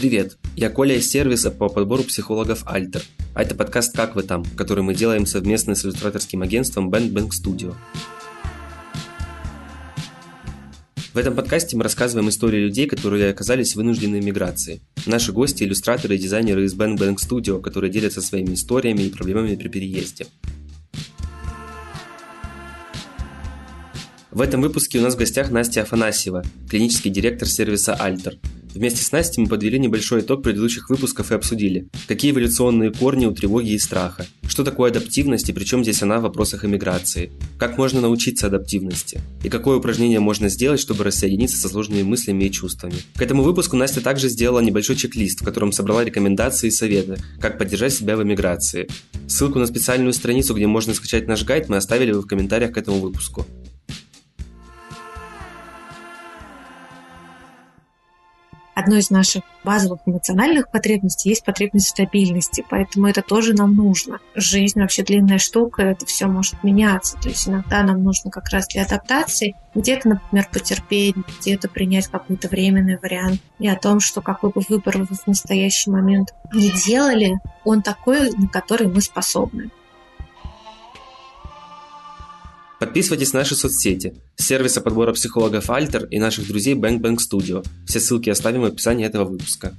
Привет, я Коля из сервиса по подбору психологов Альтер, а это подкаст «Как вы там?», который мы делаем совместно с иллюстраторским агентством Bang Bang Studio. В этом подкасте мы рассказываем истории людей, которые оказались вынуждены миграции. Наши гости – иллюстраторы и дизайнеры из Bang Bang Studio, которые делятся своими историями и проблемами при переезде. В этом выпуске у нас в гостях Настя Афанасьева, клинический директор сервиса «Альтер». Вместе с Настей мы подвели небольшой итог предыдущих выпусков и обсудили, какие эволюционные корни у тревоги и страха, что такое адаптивность и причем здесь она в вопросах эмиграции, как можно научиться адаптивности и какое упражнение можно сделать, чтобы рассоединиться со сложными мыслями и чувствами. К этому выпуску Настя также сделала небольшой чек-лист, в котором собрала рекомендации и советы, как поддержать себя в эмиграции. Ссылку на специальную страницу, где можно скачать наш гайд, мы оставили в комментариях к этому выпуску. Одной из наших базовых эмоциональных потребностей есть потребность стабильности, поэтому это тоже нам нужно. Жизнь вообще длинная штука, это все может меняться, то есть иногда нам нужно как раз для адаптации где-то, например, потерпеть, где-то принять какой-то временный вариант и о том, что какой бы выбор вы в настоящий момент не делали, он такой, на который мы способны. Подписывайтесь на наши соцсети, сервиса подбора психологов Альтер и наших друзей Bang Bang Studio. Все ссылки оставим в описании этого выпуска.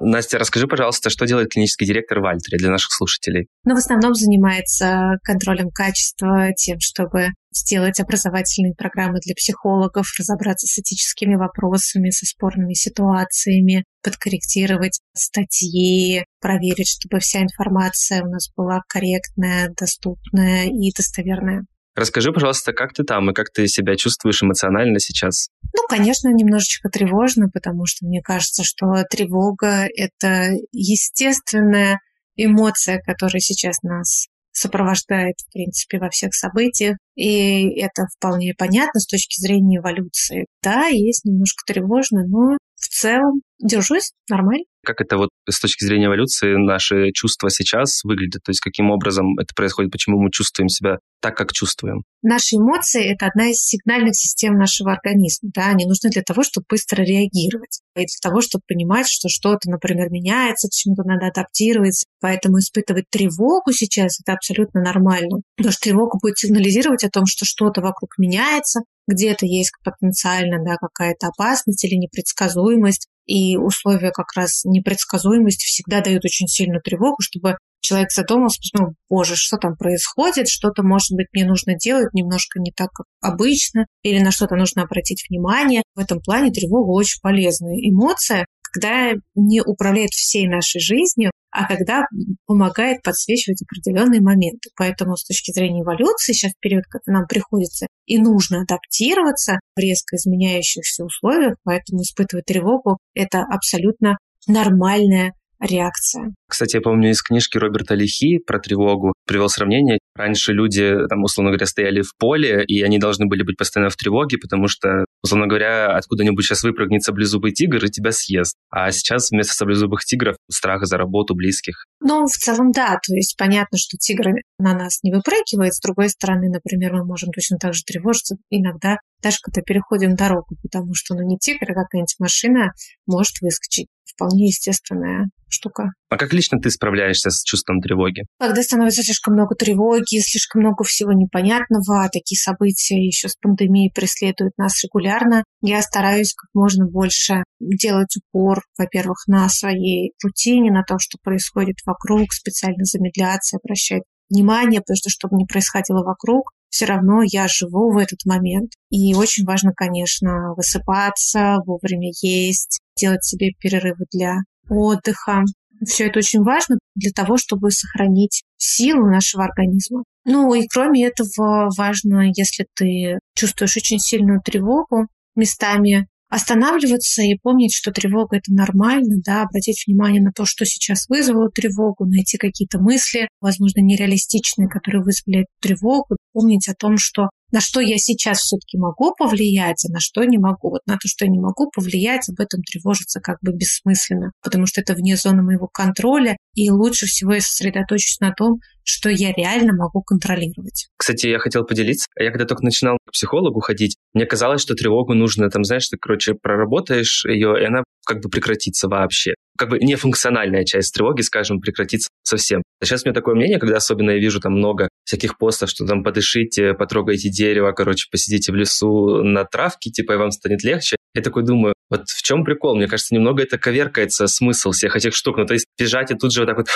Настя, расскажи, пожалуйста, что делает клинический директор в Альтере для наших слушателей? Ну, в основном занимается контролем качества, тем, чтобы сделать образовательные программы для психологов, разобраться с этическими вопросами, со спорными ситуациями, подкорректировать статьи, проверить, чтобы вся информация у нас была корректная, доступная и достоверная. Расскажи, пожалуйста, как ты там и как ты себя чувствуешь эмоционально сейчас? Ну, конечно, немножечко тревожно, потому что мне кажется, что тревога — это естественная эмоция, которая сейчас нас сопровождает, в принципе, во всех событиях. И это вполне понятно с точки зрения эволюции. Да, есть немножко тревожно, но в целом держусь нормально. Как это вот с точки зрения эволюции наши чувства сейчас выглядят? То есть каким образом это происходит? Почему мы чувствуем себя так, как чувствуем? Наши эмоции – это одна из сигнальных систем нашего организма. Да? Они нужны для того, чтобы быстро реагировать. И для того, чтобы понимать, что что-то, например, меняется, к чему-то надо адаптироваться. Поэтому испытывать тревогу сейчас – это абсолютно нормально. Потому что тревога будет сигнализировать о том, что что-то вокруг меняется, где-то есть потенциально да, какая-то опасность или непредсказуемость, и условия как раз непредсказуемости всегда дают очень сильную тревогу, чтобы человек задумался, подумал, боже, что там происходит, что-то, может быть, мне нужно делать немножко не так, как обычно, или на что-то нужно обратить внимание. В этом плане тревога очень полезная эмоция, когда не управляет всей нашей жизнью, а когда помогает подсвечивать определенные моменты. Поэтому с точки зрения эволюции сейчас период, когда нам приходится и нужно адаптироваться в резко изменяющихся условиях, поэтому испытывать тревогу – это абсолютно нормальная реакция. Кстати, я помню из книжки Роберта Лихи про тревогу привел сравнение. Раньше люди, там, условно говоря, стояли в поле, и они должны были быть постоянно в тревоге, потому что, условно говоря, откуда-нибудь сейчас выпрыгнет саблезубый тигр и тебя съест. А сейчас вместо саблезубых тигров страх за работу близких. Ну, в целом, да. То есть понятно, что тигр на нас не выпрыгивает. С другой стороны, например, мы можем точно так же тревожиться иногда, даже когда переходим дорогу, потому что, ну, не тигр, а какая-нибудь машина может выскочить. Вполне естественная штука. А как лично ты справляешься с чувством тревоги? Когда становится слишком много тревоги, слишком много всего непонятного, а такие события еще с пандемией преследуют нас регулярно, я стараюсь как можно больше делать упор, во-первых, на своей рутине, на том, что происходит вокруг, специально замедляться, обращать внимание, потому что, чтобы не происходило вокруг, все равно я живу в этот момент. И очень важно, конечно, высыпаться, вовремя есть, делать себе перерывы для отдыха. Все это очень важно для того, чтобы сохранить силу нашего организма. Ну и кроме этого важно, если ты чувствуешь очень сильную тревогу, местами останавливаться и помнить, что тревога это нормально, да, обратить внимание на то, что сейчас вызвало тревогу, найти какие-то мысли, возможно, нереалистичные, которые вызвали тревогу, помнить о том, что на что я сейчас все-таки могу повлиять, а на что не могу. Вот на то, что я не могу повлиять, об этом тревожиться как бы бессмысленно, потому что это вне зоны моего контроля, и лучше всего я сосредоточусь на том, что я реально могу контролировать. Кстати, я хотел поделиться. Я когда только начинал к психологу ходить, мне казалось, что тревогу нужно, там, знаешь, ты, короче, проработаешь ее, и она как бы прекратится вообще. Как бы нефункциональная часть тревоги, скажем, прекратится совсем. А сейчас у меня такое мнение, когда особенно я вижу там много всяких постов, что там подышите, потрогайте дерево, короче, посидите в лесу на травке, типа, и вам станет легче. Я такой думаю, вот в чем прикол? Мне кажется, немного это коверкается смысл всех этих штук. Ну, то есть бежать и тут же вот так вот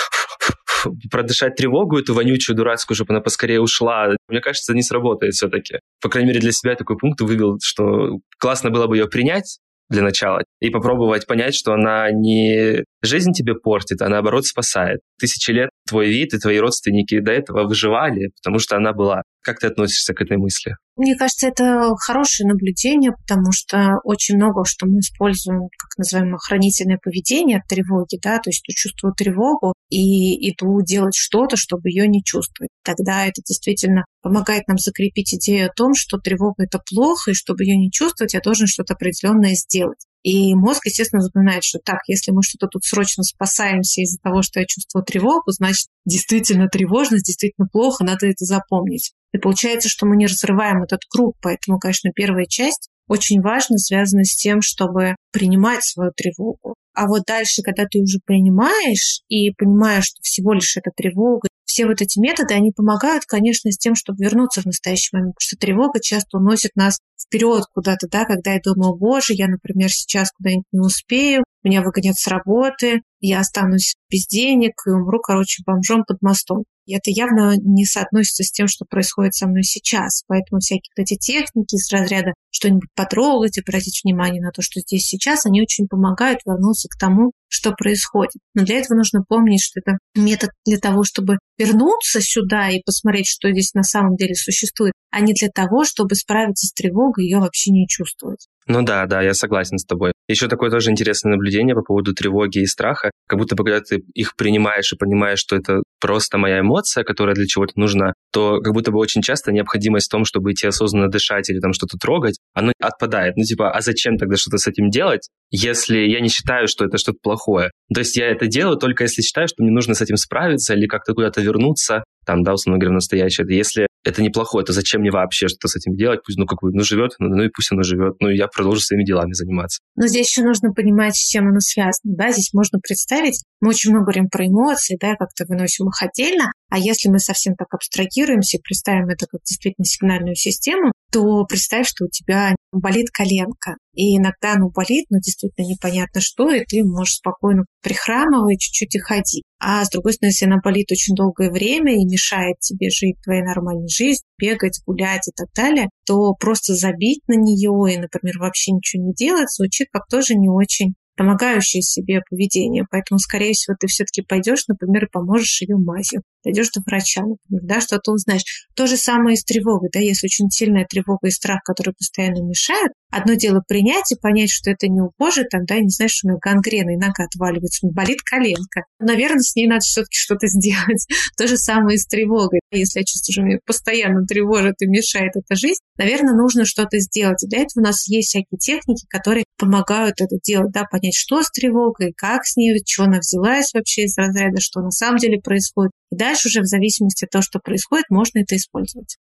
продышать тревогу эту вонючую, дурацкую, чтобы она поскорее ушла, мне кажется, не сработает все-таки. По крайней мере, для себя такой пункт вывел, что классно было бы ее принять, для начала и попробовать понять, что она не жизнь тебе портит, а наоборот спасает. Тысячи лет твой вид и твои родственники до этого выживали, потому что она была. Как ты относишься к этой мысли? Мне кажется, это хорошее наблюдение, потому что очень много, что мы используем, как называемое хранительное поведение от тревоги, да, то есть чувствую тревогу и иду делать что-то, чтобы ее не чувствовать. Тогда это действительно помогает нам закрепить идею о том, что тревога это плохо, и чтобы ее не чувствовать, я должен что-то определенное сделать. И мозг, естественно, запоминает, что так, если мы что-то тут срочно спасаемся из-за того, что я чувствую тревогу, значит, действительно тревожность, действительно плохо, надо это запомнить. И получается, что мы не разрываем этот круг, поэтому, конечно, первая часть очень важно, связана с тем, чтобы принимать свою тревогу. А вот дальше, когда ты уже принимаешь и понимаешь, что всего лишь это тревога, все вот эти методы, они помогают, конечно, с тем, чтобы вернуться в настоящий момент, потому что тревога часто уносит нас вперед куда-то, да, когда я думаю, боже, я, например, сейчас куда-нибудь не успею, меня выгонят с работы, я останусь без денег и умру, короче, бомжом под мостом. И это явно не соотносится с тем, что происходит со мной сейчас. Поэтому всякие вот эти техники из разряда что-нибудь потрогать, обратить внимание на то, что здесь сейчас, они очень помогают вернуться к тому, что происходит. Но для этого нужно помнить, что это метод для того, чтобы вернуться сюда и посмотреть, что здесь на самом деле существует, а не для того, чтобы справиться с тревогой и ее вообще не чувствовать. Ну да, да, я согласен с тобой. Еще такое тоже интересное наблюдение по поводу тревоги и страха. Как будто бы, когда ты их принимаешь и понимаешь, что это просто моя эмоция, которая для чего-то нужна, то как будто бы очень часто необходимость в том, чтобы идти осознанно дышать или там что-то трогать, оно отпадает. Ну типа, а зачем тогда что-то с этим делать, если я не считаю, что это что-то плохое? То есть я это делаю только если считаю, что мне нужно с этим справиться или как-то куда-то вернуться, там, да, условно говоря, настоящее. Если это неплохое, то зачем мне вообще что-то с этим делать? Пусть, ну, как бы, ну, живет, ну, и пусть оно живет, ну, и я продолжу своими делами заниматься. Но здесь еще нужно понимать, с чем оно связано, да, здесь можно представить, мы очень много говорим про эмоции, да, как-то выносим их отдельно, а если мы совсем так абстрагируемся и представим это как действительно сигнальную систему, то представь, что у тебя болит коленка. И иногда оно болит, но действительно непонятно что, и ты можешь спокойно прихрамывать, чуть-чуть и ходить. А с другой стороны, если она болит очень долгое время и мешает тебе жить твоей нормальной жизнью, бегать, гулять и так далее, то просто забить на нее и, например, вообще ничего не делать звучит как тоже не очень помогающее себе поведение. Поэтому, скорее всего, ты все-таки пойдешь, например, и поможешь ее мазью. Дойдешь до врача, например, да, что-то узнаешь. То же самое и с тревогой, да, если очень сильная тревога и страх, которые постоянно мешают, одно дело принять и понять, что это не упозже, там, да, не знаешь, что у меня гангрена и нога отваливается, болит коленка. Наверное, с ней надо все-таки что-то сделать. То же самое и с тревогой. Если я чувствую, что меня постоянно тревожит и мешает эта жизнь, наверное, нужно что-то сделать. И для этого у нас есть всякие техники, которые помогают это делать, да, понять, что с тревогой, как с ней, что она взялась вообще из разряда, что на самом деле происходит. И дальше уже в зависимости от того, что происходит, можно это использовать.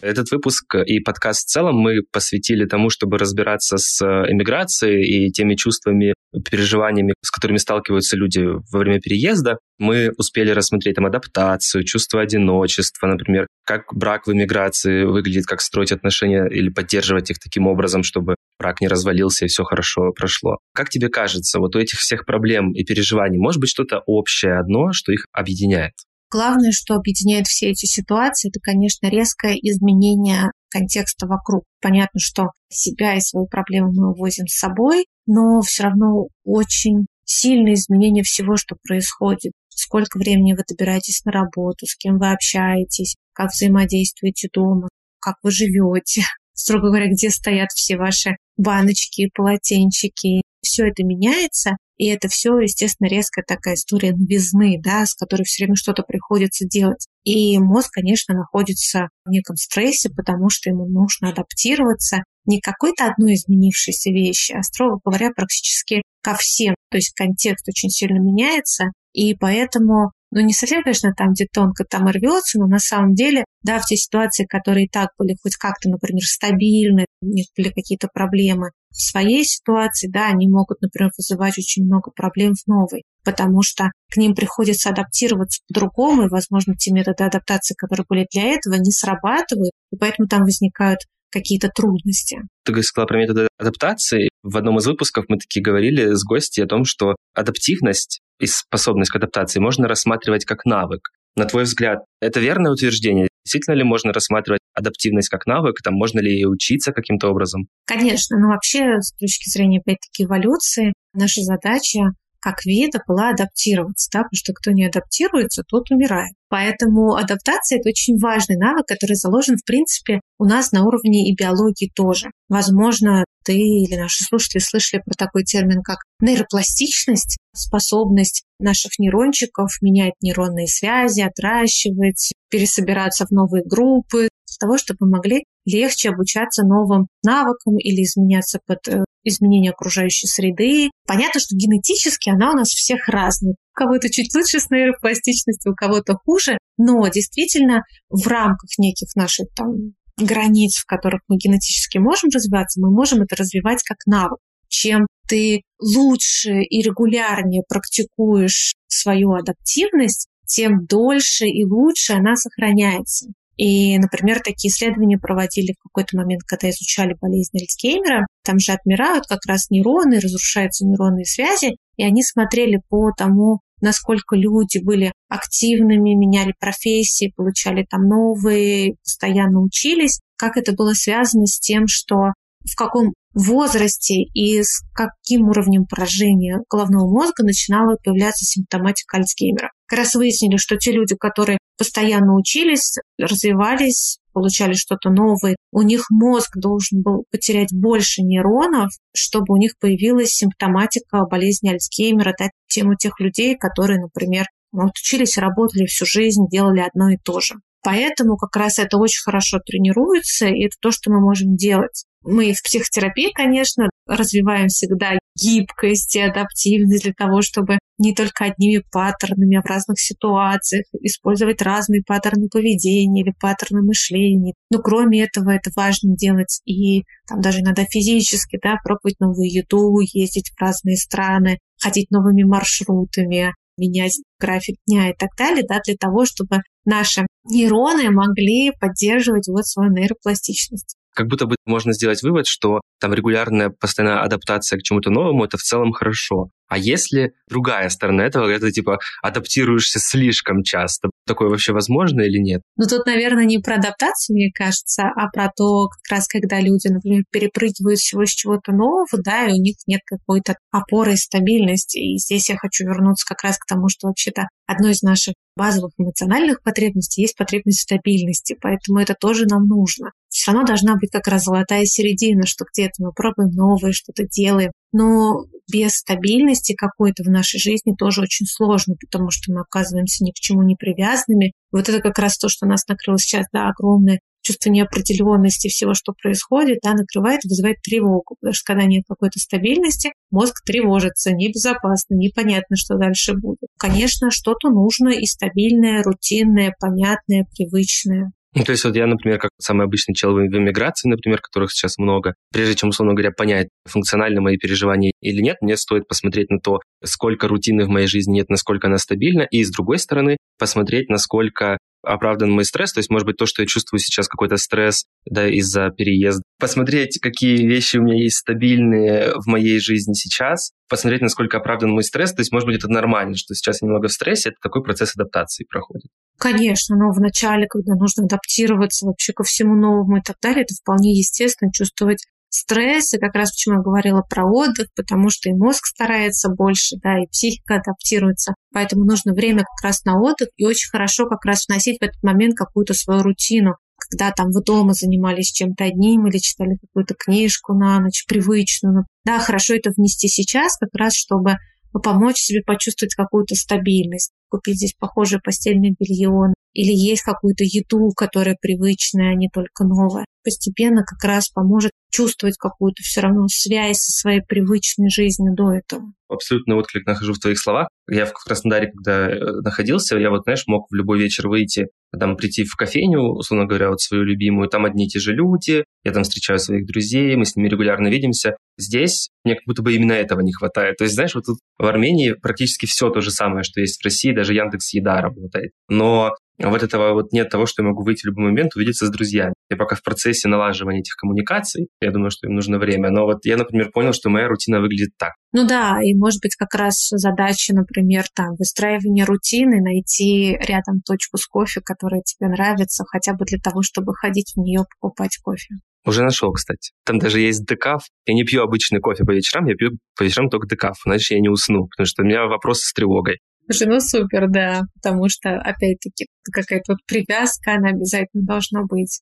Этот выпуск и подкаст в целом мы посвятили тому, чтобы разбираться с эмиграцией и теми чувствами, переживаниями, с которыми сталкиваются люди во время переезда. Мы успели рассмотреть там адаптацию, чувство одиночества, например, как брак в эмиграции выглядит, как строить отношения или поддерживать их таким образом, чтобы брак не развалился и все хорошо прошло. Как тебе кажется, вот у этих всех проблем и переживаний может быть что-то общее одно, что их объединяет? Главное, что объединяет все эти ситуации, это, конечно, резкое изменение контекста вокруг. Понятно, что себя и свои проблемы мы увозим с собой, но все равно очень сильное изменение всего, что происходит. Сколько времени вы добираетесь на работу, с кем вы общаетесь, как взаимодействуете дома, как вы живете, строго говоря, где стоят все ваши баночки, полотенчики. Все это меняется, И это все, естественно, резкая такая история новизны, да, с которой все время что-то приходится делать. И мозг, конечно, находится в неком стрессе, потому что ему нужно адаптироваться не к какой-то одной изменившейся вещи, а, строго говоря, практически ко всем. То есть контекст очень сильно меняется, и поэтому ну, не совсем, конечно, там, где тонко там рвется, но на самом деле, да, в те ситуации, которые и так были хоть как-то, например, стабильны, них были какие-то проблемы в своей ситуации, да, они могут, например, вызывать очень много проблем в новой, потому что к ним приходится адаптироваться по-другому, и, возможно, те методы адаптации, которые были для этого, не срабатывают, и поэтому там возникают какие-то трудности. Ты сказала про методы адаптации. В одном из выпусков мы таки говорили с гостей о том, что адаптивность и способность к адаптации можно рассматривать как навык. На твой взгляд, это верное утверждение? Действительно ли можно рассматривать адаптивность как навык? Там можно ли учиться каким-то образом? Конечно, но вообще с точки зрения, опять-таки, эволюции, наша задача как вида была адаптироваться, да, потому что кто не адаптируется, тот умирает. Поэтому адаптация – это очень важный навык, который заложен, в принципе, у нас на уровне и биологии тоже. Возможно, ты или наши слушатели слышали про такой термин, как нейропластичность, способность наших нейрончиков менять нейронные связи, отращивать, пересобираться в новые группы, для того, чтобы могли легче обучаться новым навыкам или изменяться под э, изменение окружающей среды. Понятно, что генетически она у нас всех разная. У кого-то чуть лучше с нейропластичностью, у кого-то хуже, но действительно в рамках неких наших там границ, в которых мы генетически можем развиваться, мы можем это развивать как навык. Чем ты лучше и регулярнее практикуешь свою адаптивность, тем дольше и лучше она сохраняется. И, например, такие исследования проводили в какой-то момент, когда изучали болезнь Альцгеймера. Там же отмирают как раз нейроны, разрушаются нейронные связи, и они смотрели по тому, насколько люди были активными, меняли профессии, получали там новые, постоянно учились, как это было связано с тем, что в каком возрасте и с каким уровнем поражения головного мозга начинала появляться симптоматика Альцгеймера. Как раз выяснили, что те люди, которые постоянно учились, развивались, получали что-то новое, у них мозг должен был потерять больше нейронов, чтобы у них появилась симптоматика болезни Альцгеймера, да, тему тех людей, которые, например, вот учились, работали всю жизнь, делали одно и то же. Поэтому как раз это очень хорошо тренируется, и это то, что мы можем делать. Мы в психотерапии, конечно, развиваем всегда гибкость и адаптивность для того, чтобы не только одними паттернами, а в разных ситуациях использовать разные паттерны поведения или паттерны мышления. Но кроме этого, это важно делать и там даже иногда физически, да, пробовать новую еду, ездить в разные страны, ходить новыми маршрутами, менять график дня и так далее, да, для того, чтобы наши нейроны могли поддерживать вот свою нейропластичность как будто бы можно сделать вывод, что там регулярная постоянная адаптация к чему-то новому, это в целом хорошо. А если другая сторона этого, это типа адаптируешься слишком часто, такое вообще возможно или нет? Ну тут, наверное, не про адаптацию, мне кажется, а про то, как раз когда люди, например, перепрыгивают всего с чего-то нового, да, и у них нет какой-то опоры и стабильности. И здесь я хочу вернуться как раз к тому, что вообще-то одной из наших базовых эмоциональных потребностей есть потребность стабильности, поэтому это тоже нам нужно. Равно должна быть как раз золотая середина, что где-то мы пробуем новое, что-то делаем. Но без стабильности какой-то в нашей жизни тоже очень сложно, потому что мы оказываемся ни к чему не привязанными. Вот это как раз то, что нас накрыло сейчас, да, огромное чувство неопределенности всего, что происходит, да, накрывает, вызывает тревогу. Потому что когда нет какой-то стабильности, мозг тревожится, небезопасно, непонятно, что дальше будет. Конечно, что-то нужно и стабильное, рутинное, понятное, привычное. Ну, то есть вот я, например, как самый обычный человек в эмиграции, например, которых сейчас много, прежде чем, условно говоря, понять, функциональны мои переживания или нет, мне стоит посмотреть на то, сколько рутины в моей жизни нет, насколько она стабильна, и, с другой стороны, посмотреть, насколько оправдан мой стресс, то есть, может быть, то, что я чувствую сейчас, какой-то стресс да, из-за переезда. Посмотреть, какие вещи у меня есть стабильные в моей жизни сейчас, посмотреть, насколько оправдан мой стресс, то есть, может быть, это нормально, что сейчас я немного в стрессе, это такой процесс адаптации проходит. Конечно, но вначале, когда нужно адаптироваться вообще ко всему новому и так далее, это вполне естественно чувствовать стресс, и как раз почему я говорила про отдых, потому что и мозг старается больше, да, и психика адаптируется. Поэтому нужно время как раз на отдых, и очень хорошо как раз вносить в этот момент какую-то свою рутину, когда там вы дома занимались чем-то одним или читали какую-то книжку на ночь привычную. Да, хорошо это внести сейчас, как раз чтобы помочь себе почувствовать какую-то стабильность, купить здесь похожее постельное белье, или есть какую-то еду, которая привычная, а не только новая. Постепенно как раз поможет чувствовать какую-то все равно связь со своей привычной жизнью до этого. Абсолютно отклик нахожу в твоих словах. Я в Краснодаре, когда э, находился, я вот, знаешь, мог в любой вечер выйти, там прийти в кофейню, условно говоря, вот свою любимую, там одни и те же люди, я там встречаю своих друзей, мы с ними регулярно видимся. Здесь мне как будто бы именно этого не хватает. То есть, знаешь, вот тут в Армении практически все то же самое, что есть в России, даже Яндекс Еда работает. Но вот этого вот нет того, что я могу выйти в любой момент, увидеться с друзьями. Я пока в процессе налаживания этих коммуникаций, я думаю, что им нужно время. Но вот я, например, понял, что моя рутина выглядит так. Ну да, и может быть как раз задача, например, там выстраивание рутины, найти рядом точку с кофе, которая тебе нравится, хотя бы для того, чтобы ходить в нее покупать кофе. Уже нашел, кстати. Там даже есть декаф. Я не пью обычный кофе по вечерам, я пью по вечерам только декаф, иначе я не усну, потому что у меня вопросы с тревогой. Слушай, ну супер, да, потому что, опять-таки, какая-то вот привязка, она обязательно должна быть.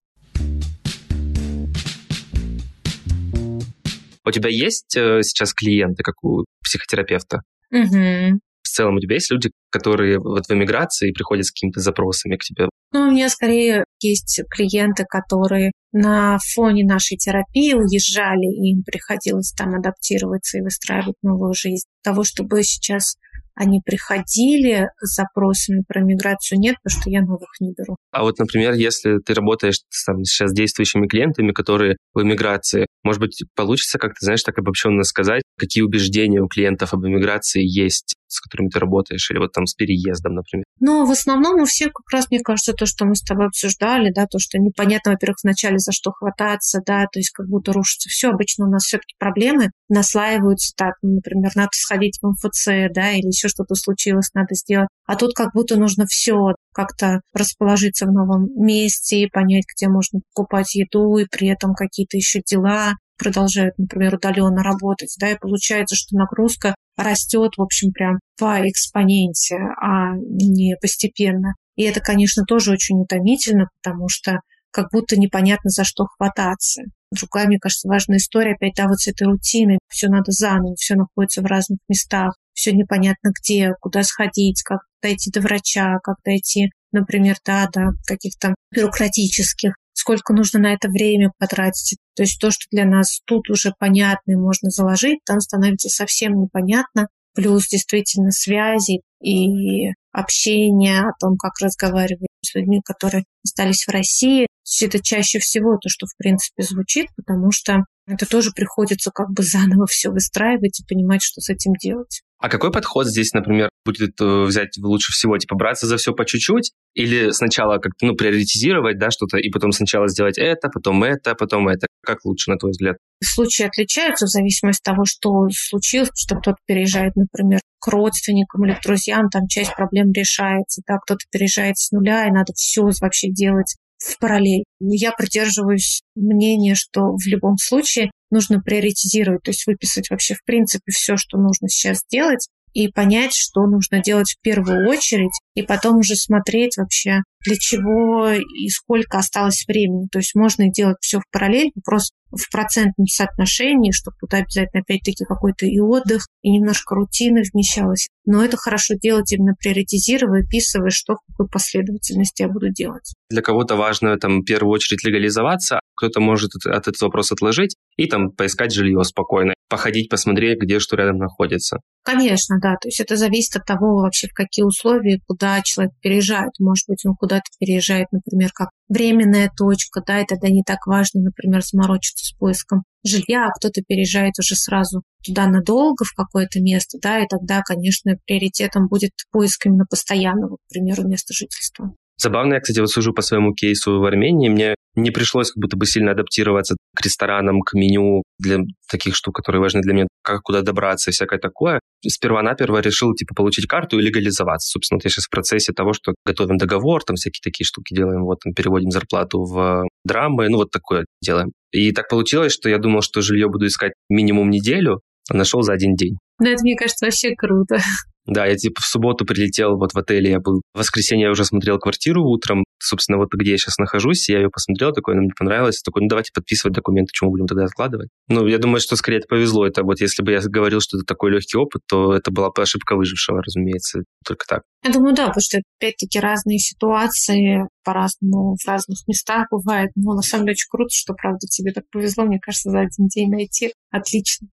У тебя есть э, сейчас клиенты, как у психотерапевта? Угу. В целом у тебя есть люди, которые вот в эмиграции приходят с какими-то запросами к тебе? Ну, у меня скорее есть клиенты, которые на фоне нашей терапии уезжали, и им приходилось там адаптироваться и выстраивать новую жизнь. Того, чтобы сейчас они приходили с запросами про миграцию, нет, потому что я новых не беру. А вот, например, если ты работаешь там, сейчас с действующими клиентами, которые в эмиграции, может быть, получится как-то, знаешь, так обобщенно сказать, какие убеждения у клиентов об эмиграции есть, с которыми ты работаешь, или вот там с переездом, например? Ну, в основном у всех как раз, мне кажется, то, что мы с тобой обсуждали, да, то, что непонятно, во-первых, вначале за что хвататься, да, то есть как будто рушится все. Обычно у нас все-таки проблемы наслаиваются так, ну, например, надо сходить в МФЦ, да, или еще что-то случилось, надо сделать. А тут как будто нужно все как-то расположиться в новом месте, понять, где можно покупать еду, и при этом какие-то еще дела продолжают, например, удаленно работать, да, и получается, что нагрузка растет, в общем, прям по экспоненте, а не постепенно. И это, конечно, тоже очень утомительно, потому что как будто непонятно, за что хвататься. Другая, мне кажется, важная история, опять, да, вот с этой рутиной. Все надо заново, все находится в разных местах, все непонятно где, куда сходить, как дойти до врача, как дойти, например, да, до каких-то бюрократических сколько нужно на это время потратить. То есть то, что для нас тут уже понятно и можно заложить, там становится совсем непонятно. Плюс действительно связи и общение о том, как разговаривать с людьми, которые остались в России. Это чаще всего то, что в принципе звучит, потому что это тоже приходится как бы заново все выстраивать и понимать, что с этим делать. А какой подход здесь, например, будет э, взять лучше всего? Типа браться за все по чуть-чуть или сначала как-то, ну, приоритизировать, да, что-то, и потом сначала сделать это, потом это, потом это? Как лучше, на твой взгляд? Случаи отличаются в зависимости от того, что случилось, что кто-то переезжает, например, к родственникам или к друзьям, там часть проблем решается, да, кто-то переезжает с нуля, и надо все вообще делать в параллель. Я придерживаюсь мнения, что в любом случае нужно приоритизировать, то есть выписать вообще в принципе все, что нужно сейчас сделать, и понять, что нужно делать в первую очередь, и потом уже смотреть вообще, для чего и сколько осталось времени. То есть можно делать все в параллель, вопрос в процентном соотношении, чтобы туда обязательно опять-таки какой-то и отдых, и немножко рутины вмещалось. Но это хорошо делать именно приоритизируя, описывая, что в какой последовательности я буду делать. Для кого-то важно там в первую очередь легализоваться, кто-то может от этот вопрос отложить и там поискать жилье спокойно, походить, посмотреть, где что рядом находится. Конечно, да. То есть это зависит от того вообще, в какие условия, куда человек переезжает. Может быть, он куда-то переезжает, например, как временная точка, да, и тогда не так важно, например, заморочиться с поиском жилья, а кто-то переезжает уже сразу туда надолго, в какое-то место, да, и тогда, конечно, приоритетом будет поиск именно постоянного, к примеру, места жительства. Забавно, я, кстати, вот сужу по своему кейсу в Армении. Мне не пришлось как будто бы сильно адаптироваться к ресторанам, к меню для таких штук, которые важны для меня, как куда добраться и всякое такое. Сперва-наперво решил, типа, получить карту и легализоваться. Собственно, вот я сейчас в процессе того, что готовим договор, там всякие такие штуки делаем, вот, там, переводим зарплату в драмы, ну, вот такое делаем. И так получилось, что я думал, что жилье буду искать минимум неделю, а нашел за один день. Ну, это, мне кажется, вообще круто. Да, я типа в субботу прилетел вот в отеле, я был. В воскресенье я уже смотрел квартиру утром. Собственно, вот где я сейчас нахожусь, я ее посмотрел, такой, мне понравилось. Такой, ну давайте подписывать документы, чему будем тогда откладывать. Ну, я думаю, что скорее это повезло. Это вот если бы я говорил, что это такой легкий опыт, то это была бы ошибка выжившего, разумеется. Только так. Я думаю, да, потому что опять-таки разные ситуации по-разному в разных местах бывает. Но на самом деле очень круто, что, правда, тебе так повезло, мне кажется, за один день найти. Отлично.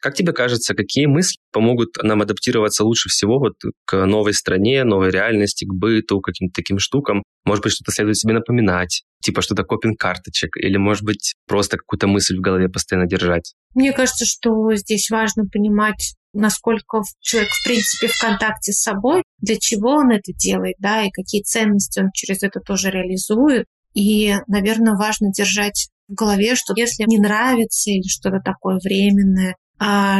Как тебе кажется, какие мысли помогут нам адаптироваться лучше всего вот к новой стране, новой реальности, к быту, к каким-то таким штукам? Может быть, что-то следует себе напоминать, типа что-то копинг карточек, или, может быть, просто какую-то мысль в голове постоянно держать? Мне кажется, что здесь важно понимать, насколько человек, в принципе, в контакте с собой, для чего он это делает, да, и какие ценности он через это тоже реализует. И, наверное, важно держать в голове, что если не нравится или что-то такое временное,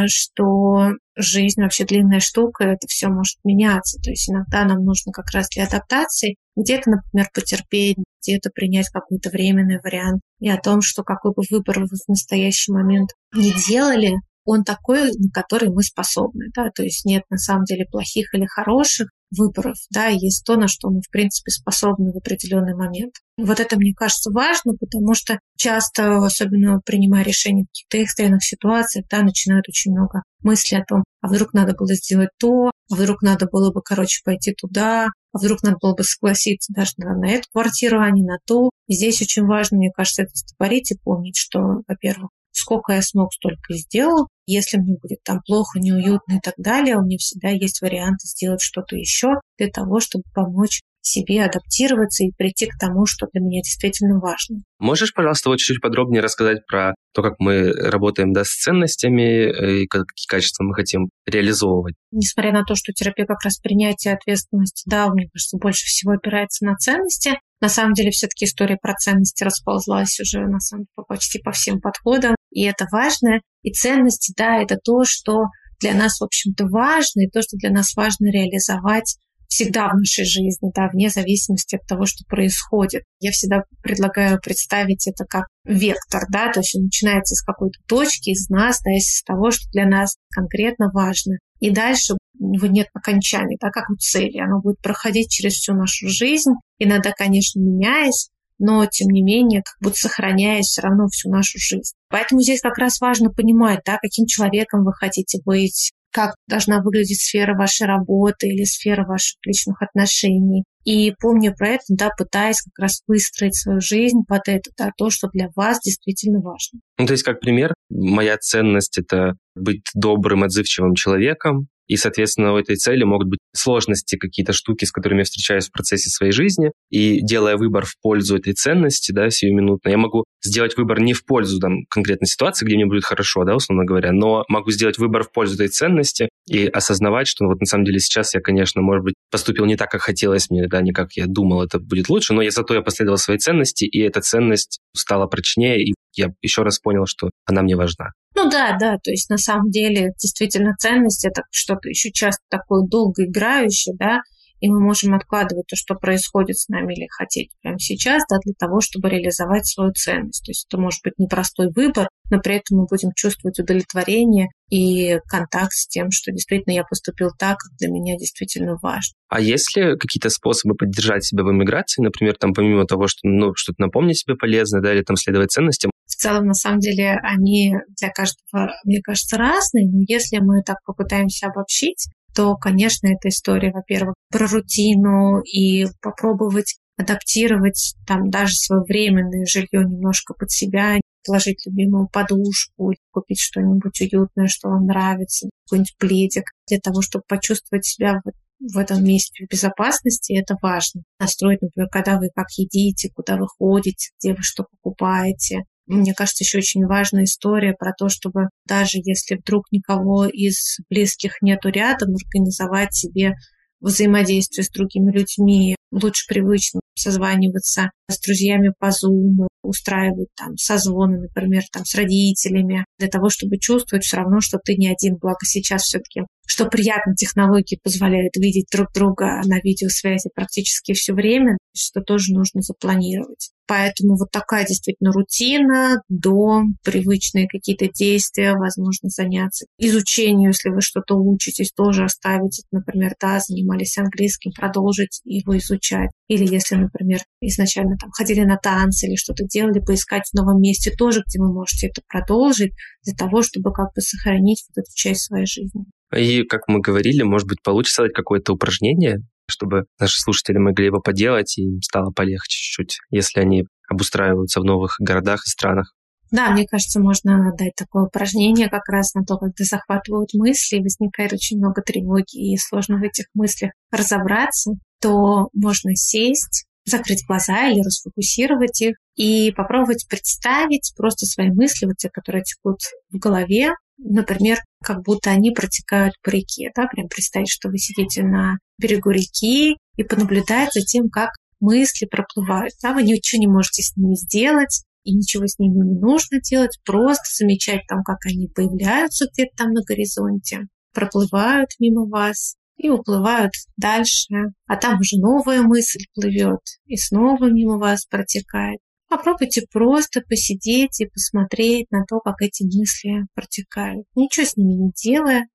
что жизнь вообще длинная штука, это все может меняться. То есть иногда нам нужно как раз для адаптации где-то, например, потерпеть, где-то принять какой-то временный вариант. И о том, что какой бы выбор вы в настоящий момент не делали, он такой, на который мы способны. Да? То есть нет на самом деле плохих или хороших, выборов, да, есть то, на что мы, в принципе, способны в определенный момент. Вот это, мне кажется, важно, потому что часто, особенно принимая решения в каких-то экстренных ситуациях, да, начинают очень много мыслей о том, а вдруг надо было сделать то, а вдруг надо было бы, короче, пойти туда, а вдруг надо было бы согласиться даже на, на эту квартиру, а не на ту. И здесь очень важно, мне кажется, это стопорить и помнить, что, во-первых, сколько я смог, столько и сделал. Если мне будет там плохо, неуютно и так далее, у меня всегда есть варианты сделать что-то еще для того, чтобы помочь себе адаптироваться и прийти к тому, что для меня действительно важно. Можешь, пожалуйста, вот чуть-чуть подробнее рассказать про то, как мы работаем да, с ценностями э, и какие качества мы хотим реализовывать? Несмотря на то, что терапия как раз принятие ответственности, да, мне кажется, больше всего опирается на ценности, на самом деле все-таки история про ценности расползлась уже на самом деле почти по всем подходам, и это важно. И ценности, да, это то, что для нас, в общем-то, важно, и то, что для нас важно реализовать всегда в нашей жизни, да, вне зависимости от того, что происходит. Я всегда предлагаю представить это как вектор, да, то есть он начинается с какой-то точки, из нас, да, из того, что для нас конкретно важно. И дальше у него нет окончания, да, как у цели. Оно будет проходить через всю нашу жизнь, иногда, конечно, меняясь, но тем не менее как будто сохраняя все равно всю нашу жизнь. Поэтому здесь как раз важно понимать, да, каким человеком вы хотите быть, как должна выглядеть сфера вашей работы или сфера ваших личных отношений. И помня про это, да, пытаясь как раз выстроить свою жизнь под это, да, то, что для вас действительно важно. Ну, то есть, как пример, моя ценность — это быть добрым, отзывчивым человеком, и, соответственно, у этой цели могут быть сложности, какие-то штуки, с которыми я встречаюсь в процессе своей жизни. И делая выбор в пользу этой ценности, да, сиюминутно, я могу сделать выбор не в пользу там, конкретной ситуации, где мне будет хорошо, да, условно говоря, но могу сделать выбор в пользу этой ценности и осознавать, что ну, вот на самом деле сейчас я, конечно, может быть, поступил не так, как хотелось мне, да, не как я думал, это будет лучше, но я зато я последовал своей ценности, и эта ценность стала прочнее, и я еще раз понял, что она мне важна. Ну да, да, то есть на самом деле действительно ценность это что-то еще часто такое долгоиграющее, да, и мы можем откладывать то, что происходит с нами или хотеть прямо сейчас, да, для того, чтобы реализовать свою ценность. То есть это может быть непростой выбор, но при этом мы будем чувствовать удовлетворение и контакт с тем, что действительно я поступил так, как для меня действительно важно. А есть ли какие-то способы поддержать себя в эмиграции, например, там помимо того, что ну, что-то напомнить себе полезно, да, или там следовать ценностям? В целом, на самом деле, они для каждого, мне кажется, разные, но если мы так попытаемся обобщить, то, конечно, эта история, во-первых, про рутину и попробовать адаптировать там даже свое временное жилье немножко под себя, положить любимую подушку, купить что-нибудь уютное, что вам нравится, какой-нибудь пледик, для того, чтобы почувствовать себя в, в этом месте в безопасности, это важно. Настроить, например, когда вы как едите, куда вы ходите, где вы что покупаете, мне кажется, еще очень важная история про то, чтобы даже если вдруг никого из близких нету рядом, организовать себе взаимодействие с другими людьми лучше привычным созваниваться с друзьями по Zoom, устраивать там созвоны, например, там с родителями, для того, чтобы чувствовать все равно, что ты не один. Благо сейчас все-таки, что приятно, технологии позволяют видеть друг друга на видеосвязи практически все время, что тоже нужно запланировать. Поэтому вот такая действительно рутина, дом, привычные какие-то действия, возможно, заняться изучению, если вы что-то учитесь, тоже оставить, например, да, занимались английским, продолжить его изучать. Или если, например, изначально там ходили на танцы или что-то делали, поискать в новом месте тоже, где вы можете это продолжить, для того, чтобы как бы сохранить вот эту часть своей жизни. И, как мы говорили, может быть, получится дать какое-то упражнение, чтобы наши слушатели могли его поделать, и им стало полегче чуть-чуть, если они обустраиваются в новых городах и странах. Да, мне кажется, можно дать такое упражнение как раз на то, когда захватывают мысли, и возникает очень много тревоги, и сложно в этих мыслях разобраться, то можно сесть, закрыть глаза или расфокусировать их и попробовать представить просто свои мысли, вот те, которые текут в голове, например, как будто они протекают по реке, да, прям представить, что вы сидите на берегу реки и понаблюдать за тем, как мысли проплывают, да, вы ничего не можете с ними сделать, и ничего с ними не нужно делать, просто замечать там, как они появляются где-то там на горизонте, проплывают мимо вас и уплывают дальше, а там уже новая мысль плывет и снова мимо вас протекает. Попробуйте просто посидеть и посмотреть на то, как эти мысли протекают. Ничего с ними не делая,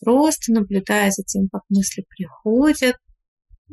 просто наблюдая за тем, как мысли приходят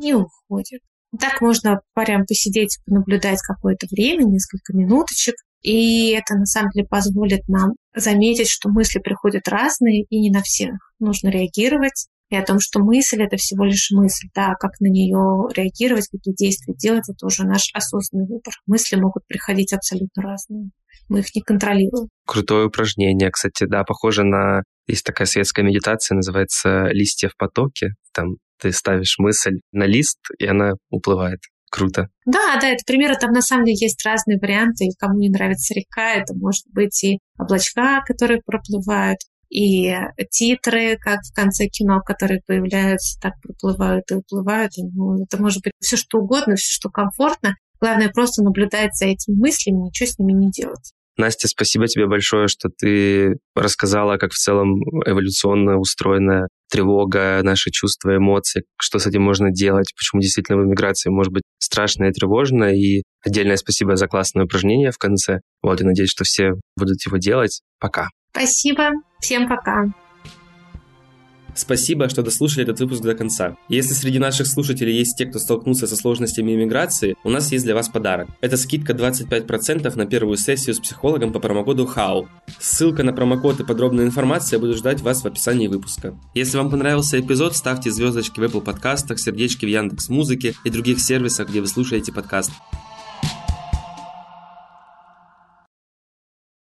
и уходят. Так можно прям посидеть понаблюдать какое-то время, несколько минуточек, и это на самом деле позволит нам заметить, что мысли приходят разные, и не на всех нужно реагировать и о том, что мысль — это всего лишь мысль, да, как на нее реагировать, какие действия делать, это уже наш осознанный выбор. Мысли могут приходить абсолютно разные. Мы их не контролируем. Крутое упражнение, кстати, да, похоже на... Есть такая светская медитация, называется «Листья в потоке». Там ты ставишь мысль на лист, и она уплывает. Круто. Да, да, это примеры, там на самом деле есть разные варианты, и кому не нравится река, это может быть и облачка, которые проплывают, и титры, как в конце кино, которые появляются, так проплывают и уплывают. Ну, это может быть все что угодно, все что комфортно. Главное просто наблюдать за этими мыслями, ничего с ними не делать. Настя, спасибо тебе большое, что ты рассказала, как в целом эволюционно устроена тревога, наши чувства, эмоции, что с этим можно делать, почему действительно в эмиграции может быть страшно и тревожно. И отдельное спасибо за классное упражнение в конце. Вот, и надеюсь, что все будут его делать. Пока. Спасибо. Всем пока. Спасибо, что дослушали этот выпуск до конца. Если среди наших слушателей есть те, кто столкнулся со сложностями иммиграции, у нас есть для вас подарок. Это скидка 25% на первую сессию с психологом по промокоду HOW. Ссылка на промокод и подробная информация буду ждать вас в описании выпуска. Если вам понравился эпизод, ставьте звездочки в Apple подкастах, сердечки в Яндекс Музыке и других сервисах, где вы слушаете подкаст.